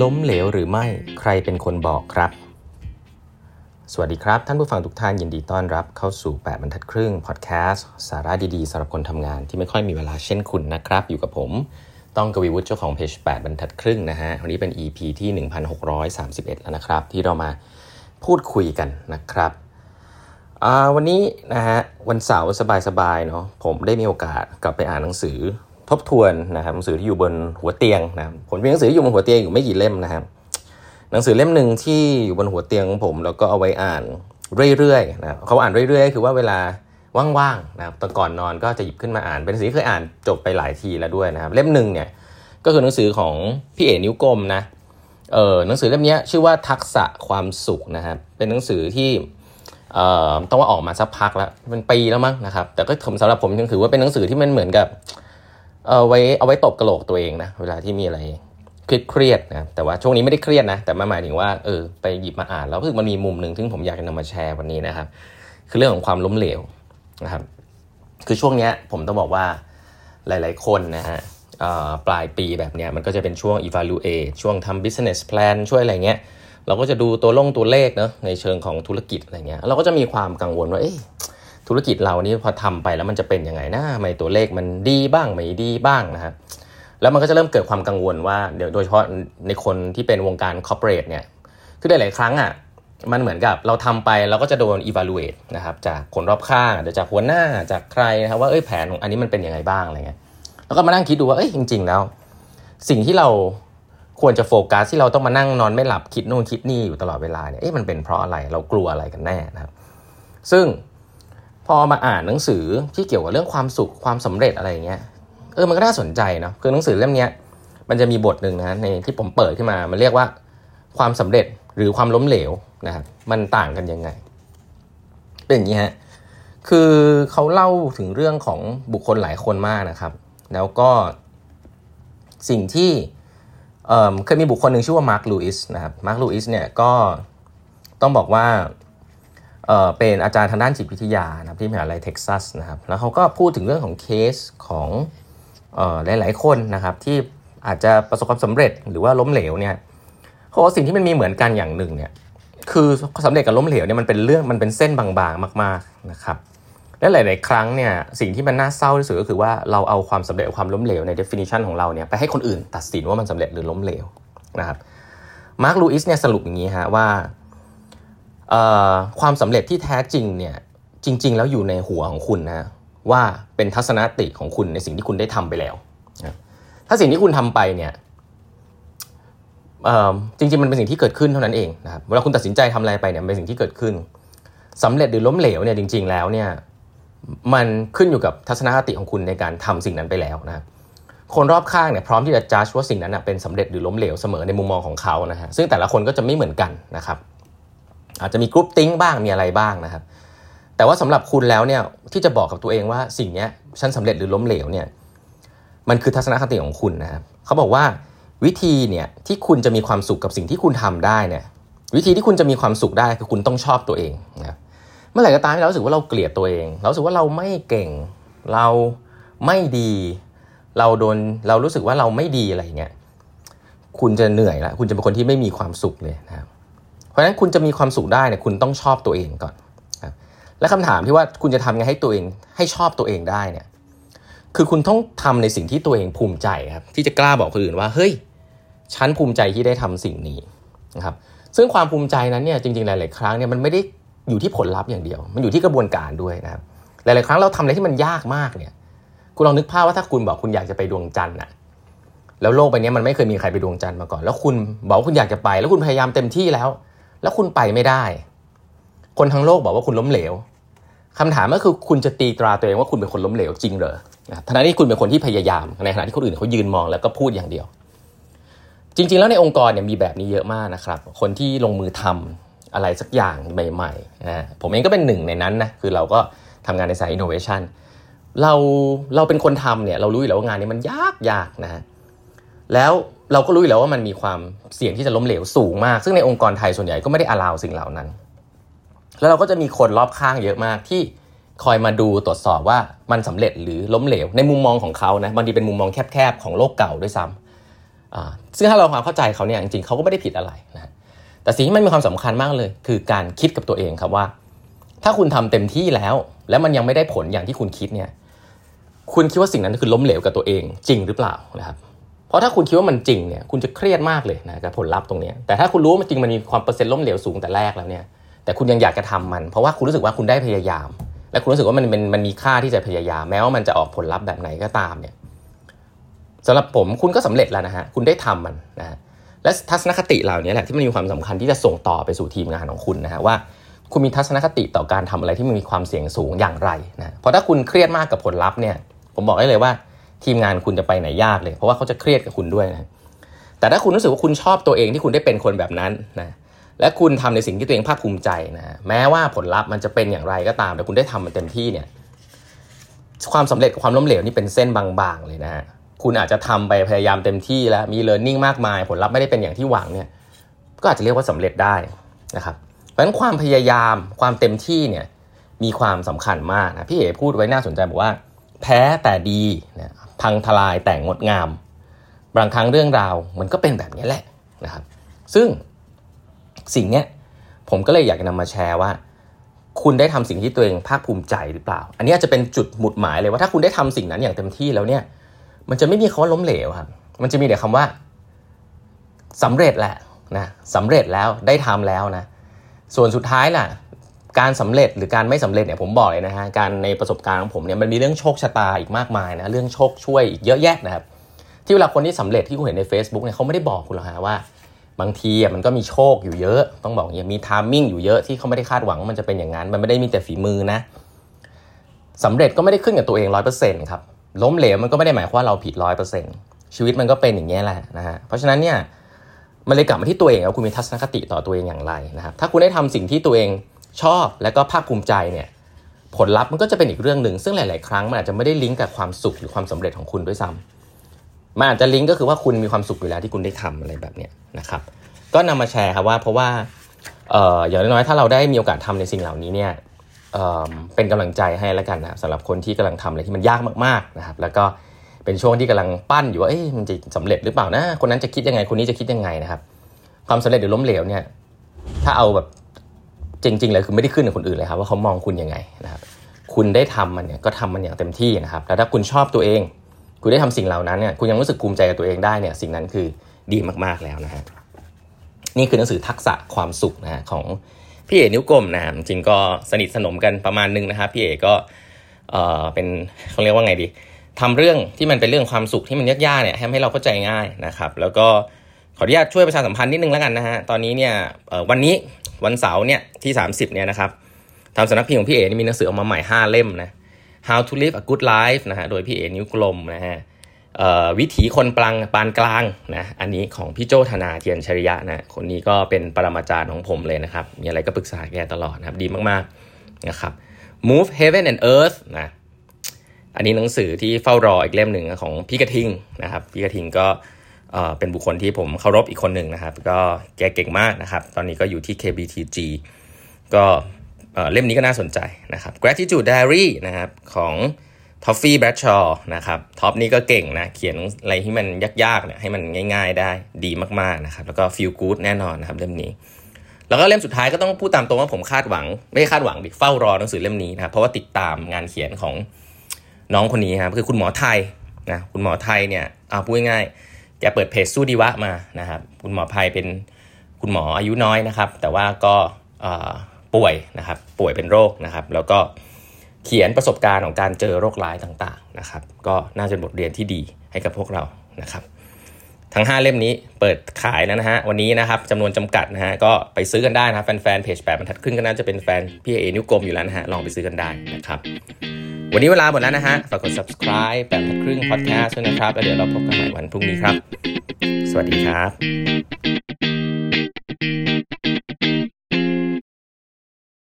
ล้มเหลวหรือไม่ใครเป็นคนบอกครับ สวัสดีครับ ท่านผู้ฟังทุกท่านยินดีต้อนรับเข้าสู่ 8 บรรทัดครึ่งพอดแคสต์สาระดีๆสำหรับคนทำงานที่ไม่ค่อยมีเวลาเช่นคุณนะครับ อยู่กับผม ต้องกวีวุฒิเจ้าของเพจ8บรรทัดครึ่งนะฮะวันนี้เป็น EP ที่ 1631 แล้วนะครับ ที่เรามาพูดคุยกันนะครับวันนี้นะฮะวันเสาร์สบายๆเนาะผมได้มีโอกาสกลับไปอ่านหนังสือ ทบทวนนะครับหนังสือที่อยู่บนหัวเตียงนะผมมีหนังสืออยู่บนหัวเตียงอยู่ไม่กี่เล่มนะครับ หนังสือเล่มหนึ่งที่อยู่บนหัวเตียงของผม แล้วก็เอาไว้อ่านเรื่อยๆนะเขาอ่านเรื่อยๆ คือว่าเวลาว่างๆนะครับตอนก่อนนอนก็จะหยิบขึ้นมาอ่าน เป็นหนังสือที่เคยอ่านจบไปหลายทีแล้วด้วยนะครับ เล่มหนึ่งเนี่ยก็คือหนังสือของพี่เอ๋นิ้วกลมนะเออหนังสือเล่มนี้ชื่อว่าทักษะความสุขนะครับเป็นหนังสือที่เอ่อต้องว่าออกมาสักพักแล้วเป็นปีแล้วมั้งนะครับ แต่ก็สำหรับผมยังถือว่าเป็นหนังสือที่มันเหมือนกับ เอาไว้เอาไว้ตบกระโหลกตัวเองนะเวลาที่มีอะไรเครียดนะแต่ว่าช่วงนี้ไม่ได้เครียดนะ แต่มาหมายถึงว่าเออไปหยิบมาอ่านแล้วรู้สึกมันมีมุมหนึ่งที่ผมอยากจะนำมาแชร์วันนี้นะครับ คือเรื่องของความล้มเหลวนะครับ คือช่วงนี้ผมต้องบอกว่าหลาย ๆ คนนะฮะปลายปีแบบนี้มันก็จะเป็นช่วง evaluate ช่วงทำ business plan ช่วยอะไรเงี้ย เราก็จะดูตัวลงตัวเลขเนาะในเชิงของธุรกิจอะไรเงี้ยเราก็จะมีความกังวลว่าเอ๊ะ ธุรกิจเรานี่พอทำไปแล้วมันจะเป็นยังไงนะไม่ตัวเลขมันดีบ้างไม่ดีบ้างนะครับแล้วมันก็จะเริ่มเกิดความกังวลว่าเดี๋ยวโดยเฉพาะในคนที่เป็นวงการคอร์เปอเรทเนี่ยคือได้หลายครั้งอะมันเหมือนกับเราทำไปเราก็จะโดน evaluate นะครับจากคนรอบข้างเดี๋ยวจากหัวหน้าจากใครนะครับว่าเอ้ยแผนของอันนี้มันเป็นยังไงบ้างอะไรเงี้ยแล้วก็มานั่งคิดดูว่าเอ้ยจริง ๆ แล้ว สิ่งที่เราควรจะโฟกัสที่เราต้องมานั่งนอนไม่หลับคิดโน่นคิดนี่อยู่ตลอดเวลาเนี่ยเอ๊ะมันเป็นเพราะอะไรเรากลัวอะไรกันแน่นะครับซึ่ง พอมาอ่านหนังสือที่เกี่ยวกับเรื่องความสุขความสำเร็จอะไรเงี้ยเออมันก็น่าสนใจเนาะคือหนังสือเล่มนี้มันจะมีบทหนึ่งนะในที่ผมเปิดขึ้นมา มันเรียกว่าความสำเร็จหรือความล้มเหลวนะครับมันต่างกันยังไง เป็นอย่างนี้ฮะคือเขาเล่าถึงเรื่องของบุคคลหลายคนมากนะครับ แล้วก็สิ่งที่เคยมีบุคคลหนึ่งชื่อว่ามาร์คลูอิสนะครับมาร์คลูอิสเนี่ยก็ต้องบอกว่า เป็นอาจารย์ทางด้านจิตวิทยานะครับที่มหาลัยเท็กซัสนะครับแล้วเขาก็พูดถึงเรื่องของเคสของหลาย ๆ คนนะครับที่อาจจะประสบความสำเร็จหรือว่าล้มเหลวเนี่ยเขาบอกสิ่งที่มันมีเหมือนกันอย่างหนึ่งเนี่ยคือสำเร็จกับล้มเหลวเนี่ยมันเป็นเรื่องมันเป็นเส้นบางๆมาก ๆนะครับและหลาย ๆ ครั้งเนี่ยสิ่งที่มันน่าเศร้าที่สุดก็คือว่าเราเอาความสำเร็จความล้มเหลวใน definition ของเราเนี่ยไปให้คนอื่นตัดสินว่ามันสำเร็จหรือล้มเหลวนะครับมาร์คลูอิสเนี่ยสรุปอย่างนี้ฮะว่า ความสำเร็จที่แท้จริงเนี่ยจริง ๆ แล้วอยู่ในหัวของคุณนะว่าเป็นทัศนคติของคุณในสิ่งที่คุณได้ทำไปแล้วถ้าสิ่งที่คุณทำไปเนี่ยจริงๆมันเป็นสิ่งที่เกิดขึ้นเท่านั้นเองนะครับเวลาคุณตัดสินใจทำอะไรไปเนี่ยเป็นสิ่งที่เกิดขึ้นสำเร็จหรือล้มเหลวเนี่ยจริง ๆ แล้วเนี่ยมันขึ้นอยู่กับทัศนคติของคุณในการทำสิ่งนั้นไปแล้วนะครับคนรอบข้างเนี่ยพร้อมที่จะจัดว่าสิ่งนั้นเป็นสำเร็จหรือล้มเหลวเสมอในมุมมองของเขานะฮะซึ่งแต่ละคนก็จะไม่เหมือนกันนะครับ อาจจะมี grouping บ้างมีอะไรบ้างนะครับ แต่ว่าสำหรับคุณแล้วเนี่ยที่จะบอกกับตัวเองว่าสิ่งนี้ฉันสำเร็จหรือล้มเหลวเนี่ยมันคือทัศนคติของคุณนะครับเขาบอกว่าวิธีเนี่ยที่คุณจะมีความสุขกับสิ่งที่คุณทำได้เนี่ยวิธีที่คุณจะมีความสุขได้คือคุณต้องชอบตัวเองนะครับเมื่อไหร่ก็ตามที่เรารู้สึกว่าเราเกลียดตัวเอง เรารู้สึกว่าเราไม่เก่ง เราไม่ดี เราโดนเรารู้สึกว่าเราไม่ดีอะไรเงี้ยคุณจะเหนื่อยละคุณจะเป็นคนที่ไม่มีความสุขเลยนะครับ เพราะฉะนั้นคุณจะมีความสุขได้เนี่ยคุณต้องชอบตัวเองก่อนและคำถามที่ว่าคุณจะทำไงให้ตัวเองให้ชอบตัวเองได้เนี่ยคือคุณต้องทำในสิ่งที่ตัวเองภูมิใจครับที่จะกล้าบอกคนอื่นว่าเฮ้ยฉันภูมิใจที่ได้ทำสิ่งนี้นะครับซึ่งความภูมิใจนั้นเนี่ยจริงๆหลายๆครั้งเนี่ยมันไม่ได้อยู่ที่ผลลัพธ์อย่างเดียว มันอยู่ที่กระบวนการด้วยนะครับหลายๆครั้งเราทำอะไรที่มันยากมากเนี่ยคุณลองนึกภาพว่าถ้าคุณบอกคุณอยากจะไปดวงจันทร์อะแล้วโลกใบนี้มันไม่เคยมีใครไปดวงจันทร์มาก่อน แล้วคุณบอกคุณอยากจะไป แล้วคุณพยายามเต็มที่แล้ว แล้วคุณไปไม่ได้ คนทั้งโลกบอกว่าคุณล้มเหลวคำถามก็คือคุณจะตีตราตัวเองว่าคุณเป็นคนล้มเหลวจริงเหรอทั้งที่คุณเป็นคนที่พยายามในขณะที่คนอื่นเขายืนมองแล้วก็พูดอย่างเดียว จริง ๆ แล้วในองค์กรเนี่ยมีแบบนี้เยอะมากนะครับ คนที่ลงมือทำอะไรสักอย่างใหม่ๆนะผมเองก็เป็นหนึ่งในนั้นนะคือเราก็ทำงานในสายอินโนเวชันเราเราเป็นคนทำเนี่ยเรารู้อยู่แล้วว่างานนี้มันยากยากนะ แล้วเราก็รู้อยู่แล้วว่ามันมีความเสี่ยงที่จะล้มเหลวสูงมาก ซึ่งในองค์กรไทยส่วนใหญ่ก็ไม่ได้อลาวสิ่งเหล่านั้น แล้วเราก็จะมีคนรอบข้างเยอะมากที่คอยมาดูตรวจสอบว่ามันสำเร็จหรือล้มเหลว ในมุมมองของเขานะบางทีเป็นมุมมองแคบๆของโลกเก่าด้วยซ้ำซึ่งถ้าเราความเข้าใจเขาเนี่ยจริงๆเขาก็ไม่ได้ผิดอะไรนะแต่สิ่งที่มันมีความสำคัญมากเลย คือการคิดกับตัวเองครับว่า ถ้าคุณทำเต็มที่แล้ว แล้วมันยังไม่ได้ผลอย่างที่คุณคิดเนี่ยคุณคิดว่าสิ่งนั้นคือล้มเหลวกับตัวเองจริงหรือเปล่านะครับ เพราะถ้าคุณคิดว่ามันจริงเนี่ยคุณจะเครียดมากเลยนะกับผลลัพธ์ตรงนี้แต่ถ้าคุณรู้ว่ามันจริงมันมีความเปอร์เซ็นต์ล้มเหลวสูงแต่แรกแล้วเนี่ยแต่คุณยังอยากจะทำมัน เพราะว่าคุณรู้สึกว่าคุณได้พยายาม และคุณรู้สึกว่ามันมันมันมีค่าที่จะพยายาม แม้ว่ามันจะออกผลลัพธ์แบบไหนก็ตามเนี่ยสำหรับผมคุณก็สำเร็จแล้วนะฮะคุณได้ทำมันนะฮะและทัศนคติเหล่านี้แหละที่มันมีความสำคัญที่จะส่งต่อไปสู่ทีมงานของคุณนะฮะว่าคุณมีทัศนคติต่อการทำอะไรที่มันมีความเสี่ยงสูงอย่างไรนะเพราะถ้าคุณเครียดมากกับผลลัพธ์เนี่ยผมบอกได้เลยว่า ทีมงานคุณจะไปไหนยากเลย เพราะว่าเขาจะเครียดกับคุณด้วยนะแต่ถ้าคุณรู้สึกว่าคุณชอบตัวเองที่คุณได้เป็นคนแบบนั้นนะและคุณทำในสิ่งที่ตัวเองภาคภูมิใจนะแม้ว่าผลลัพธ์มันจะเป็นอย่างไรก็ตาม แต่คุณได้ทำมันเต็มที่เนี่ยความสำเร็จกับความล้มเหลวนี่เป็นเส้นบางๆเลยนะฮะคุณอาจจะทำไปพยายามเต็มที่แล้วมีเลิร์นนิ่งมากมาย ผลลัพธ์ไม่ได้เป็นอย่างที่หวังเนี่ยก็อาจจะเรียกว่าสำเร็จได้นะครับเพราะฉะนั้นความพยายามความเต็มที่เนี่ยมีความสำคัญมากนะพี่เอ๋พูดไว้น่าสนใจบอกว่า แพ้แต่ดีนะ พังทลายแต่งงดงาม บางครั้งเรื่องราวมันก็เป็นแบบนี้แหละนะครับ ซึ่งสิ่งเนี้ยผมก็เลยอยากจะนำมาแชร์ว่า คุณได้ทำสิ่งที่ตัวเองภาคภูมิใจหรือเปล่า อันนี้จะเป็นจุดหมุดหมายเลยว่าถ้าคุณได้ทำสิ่งนั้นอย่างเต็มที่แล้วเนี่ยมันจะไม่มีคำว่าล้มเหลวครับมันจะมีแต่คำว่าสำเร็จแหละนะสำเร็จแล้วได้ทำแล้วนะส่วนสุดท้ายล่ะ การสำเร็จหรือการไม่สำเร็จเนี่ยผมบอกเลยนะฮะการในประสบการณ์ของผมเนี่ยมันมีเรื่องโชคชะตาอีกมากมายนะเรื่องโชคช่วยอีกเยอะแยะนะครับ ที่เวลาคนที่สำเร็จที่คุณเห็นใน Facebook เนี่ยเขาไม่ได้บอกคุณหรอกฮะว่า บางทีมันก็มีโชคอยู่เยอะ ต้องบอกอย่างมีทามมิ่งอยู่เยอะที่เขาไม่ได้คาดหวังว่ามันจะเป็นอย่างนั้น มันไม่ได้มีแต่ฝีมือนะสำเร็จก็ไม่ได้ขึ้นกับตัวเองร้อยเปอร์เซ็นต์ครับล้มเหลวมันก็ไม่ได้หมายความว่าเราผิดร้อยเปอร์เซ็นต์ชีวิตมันก็เป็นอย่างนี้แหละนะฮะเพราะฉะนั้นเนี่ยมันเลยกลับมาที่ตัวเองว่าคุณมีทัศนคติต่อตัวเองอย่างไรนะครับถ้าคุณได้ทำสิ่งที่ตัวเอง ชอบและก็ภาคภูมิใจเนี่ยผลลัพธ์มันก็จะเป็นอีกเรื่องหนึ่งซึ่งหลาย ๆ ครั้งมันอาจจะไม่ได้ลิงก์กับความสุขหรือความสำเร็จของคุณด้วยซ้ำมันอาจจะลิงก์ก็คือว่าคุณมีความสุขอยู่แล้วที่คุณได้ทำอะไรแบบนี้นะครับก็นำมาแชร์ครับว่าเพราะว่าเอ่ออย่างน้อยๆถ้าเราได้มีโอกาสทำในสิ่งเหล่านี้เนี่ยเป็นกำลังใจให้แล้วกันนะสำหรับคนที่กำลังทำอะไรที่มันยากมากๆนะครับแล้วก็เป็นช่วงที่กำลังปั้นอยู่ว่าเอ๊ะมันจะสำเร็จหรือเปล่านะคนนั้นจะคิดยังไงคนนี้จะคิดยังไงนะครับ ความสำเร็จหรือล้มเหลวเนี่ยถ้าเอาแบบ จริง ๆ เลยคือไม่ได้ขึ้นกับคนอื่นเลยครับว่าเขามองคุณยังไงนะครับคุณได้ทำมันเนี่ยก็ทำมันอย่างเต็มที่นะครับแล้วถ้าคุณชอบตัวเอง คุณได้ทำสิ่งเหล่านั้นเนี่ยคุณยังรู้สึกภูมิใจกับตัวเองได้เนี่ยสิ่งนั้นคือดีมากๆแล้วนะฮะนี่คือหนังสือทักษะความสุขนะฮะของพี่เอ๋นิ้วกลมนะจริงก็สนิทสนมกันประมาณนึงนะครับพี่เอ๋ก็เออเป็นเขาเรียกว่าไงดีทำเรื่องที่มันเป็นเรื่องความสุขที่มันยากๆเนี่ยให้เราเข้าใจง่ายนะครับ แล้วก็ขออนุญาตช่วยประชาสัมพันธ์นิดนึงแล้วกันนะฮะตอนนี้เนี่ยวันนี้ วันเสาร์เนี่ยที่ 30เนี่ยนะครับทำสนักพิมพ์ของพี่เอ๋มีหนังสือออกมาใหม่ 5 เล่มนะ How to live a good life นะฮะโดยพี่เอ๋นิ้วกลมนะฮะวิถีคนปลังปานกลางนะอันนี้ของพี่โจธนาเทียนชริยะนะคนนี้ก็เป็นปรมาจารย์ของผมเลยนะครับ มีอะไรก็ปรึกษาแกตลอดนะครับดีมากๆนะครับ Move Heaven and Earth นะอันนี้หนังสือที่เฝ้ารออีกเล่มหนึ่งของพี่กระทิงนะครับพี่กระทิงก็ เป็นบุคคลที่ผมเคารพอีกคนหนึ่งนะครับ ก็แกเก่งมากนะครับ ตอนนี้ก็อยู่ที่ KBTG ก็เล่มนี้ก็น่าสนใจนะครับ Gratitude Diary นะครับของท้อฟฟี่แบรดชอว์นะครับท้อฟนี่ก็เก่งนะ เขียนอะไรที่มันยากๆเนี่ยให้มันง่าย ๆ ได้ดีมากๆนะครับ แล้วก็ feel good แน่นอนนะครับเล่มนี้ แล้วก็เล่มสุดท้ายก็ต้องพูดตามตรงว่าผมคาดหวัง ไม่คาดหวังดิเฝ้ารอหนังสือเล่มนี้นะครับเพราะว่าติดตามงานเขียนของน้องคนนี้ครับคือคุณหมอไทยนะคุณหมอไทยเนี่ยเอาพูดง่ายๆ แกเปิดเพจสู้ดีวะมานะครับคุณหมอไทยเป็นคุณหมออายุน้อยนะครับ แต่ว่าก็ป่วยนะครับป่วยเป็นโรคนะครับ แล้วก็เขียนประสบการณ์ของการเจอโรคร้ายต่างๆนะครับ ก็น่าจะบทเรียนที่ดีให้กับพวกเรานะครับ ทั้ง 5 เล่มนี้เปิดขายแล้วนะฮะวันนี้นะครับจำนวนจำกัดนะฮะก็ไปซื้อกันได้นะครับแฟนๆเพจแปดบรรทัดครึ่งก็น่าจะเป็นแฟนพี่เอนิ้วกลมอยู่แล้วนะฮะลองไปซื้อกันได้นะครับ วันนี้เวลาหมดแล้วนะฮะ ฝากกด subscribe แปดบครึ่ง podcast ด้วยนะครับ แล้วเดี๋ยวเราพบกันใหม่วันพรุ่งนี้ครับ สวัสดีครับ